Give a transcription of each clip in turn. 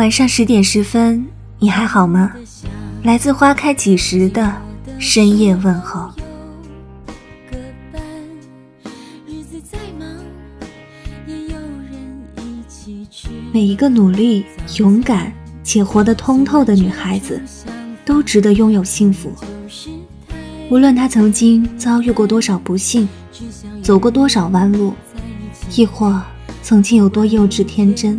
晚上十点十分，你还好吗？来自花开几时的深夜问候。每一个努力、勇敢且活得通透的女孩子，都值得拥有幸福。无论她曾经遭遇过多少不幸，走过多少弯路，亦或曾经有多幼稚天真，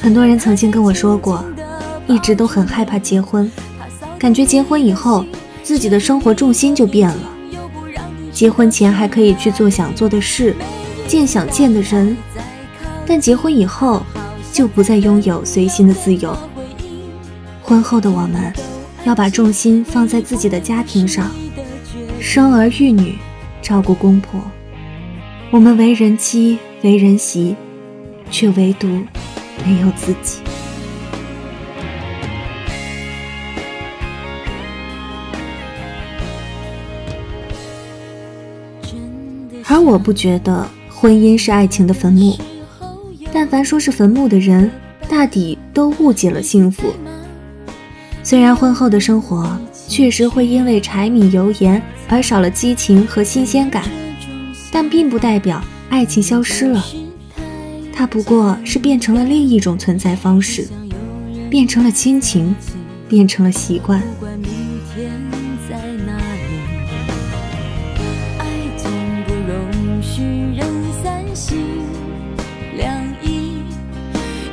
很多人曾经跟我说过，一直都很害怕结婚，感觉结婚以后自己的生活重心就变了。结婚前还可以去做想做的事，见想见的人，但结婚以后就不再拥有随心的自由。婚后的我们，要把重心放在自己的家庭上，生儿育女，照顾公婆。我们为人妻，为人媳，却唯独。没有自己，而我不觉得婚姻是爱情的坟墓。但凡说是坟墓的人，大抵都误解了幸福。虽然婚后的生活确实会因为柴米油盐而少了激情和新鲜感，但并不代表爱情消失了。它不过是变成了另一种存在方式，变成了亲情，变成了习惯。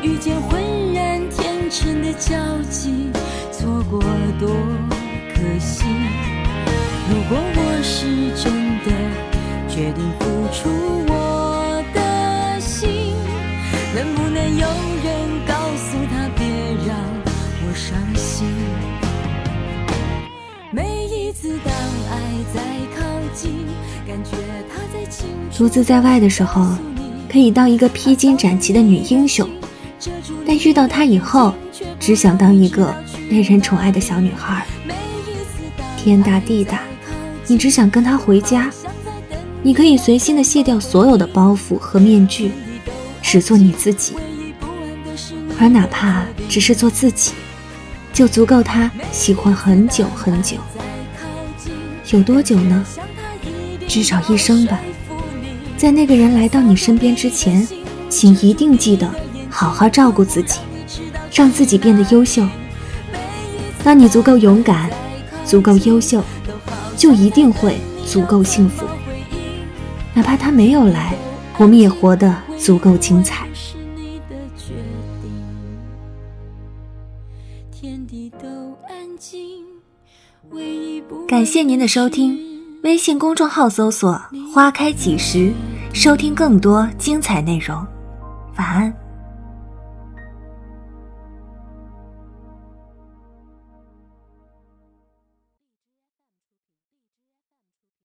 遇见浑然天成的交集，错过多可惜。如果我是真的决定付出。有人告诉他别让我伤心。每一次当爱在靠近，感觉他在独自在外的时候，可以当一个披荆斩棘的女英雄，但遇到他以后，只想当一个被人宠爱的小女孩。天大地大，你只想跟他回家，你可以随心的卸掉所有的包袱和面具，只做你自己。而哪怕只是做自己，就足够他喜欢很久很久。有多久呢？至少一生吧。在那个人来到你身边之前，请一定记得好好照顾自己，让自己变得优秀。当你足够勇敢、足够优秀，就一定会足够幸福。哪怕他没有来，我们也活得足够精彩。感谢您的收听，微信公众号搜索“花开几时”，收听更多精彩内容。晚安。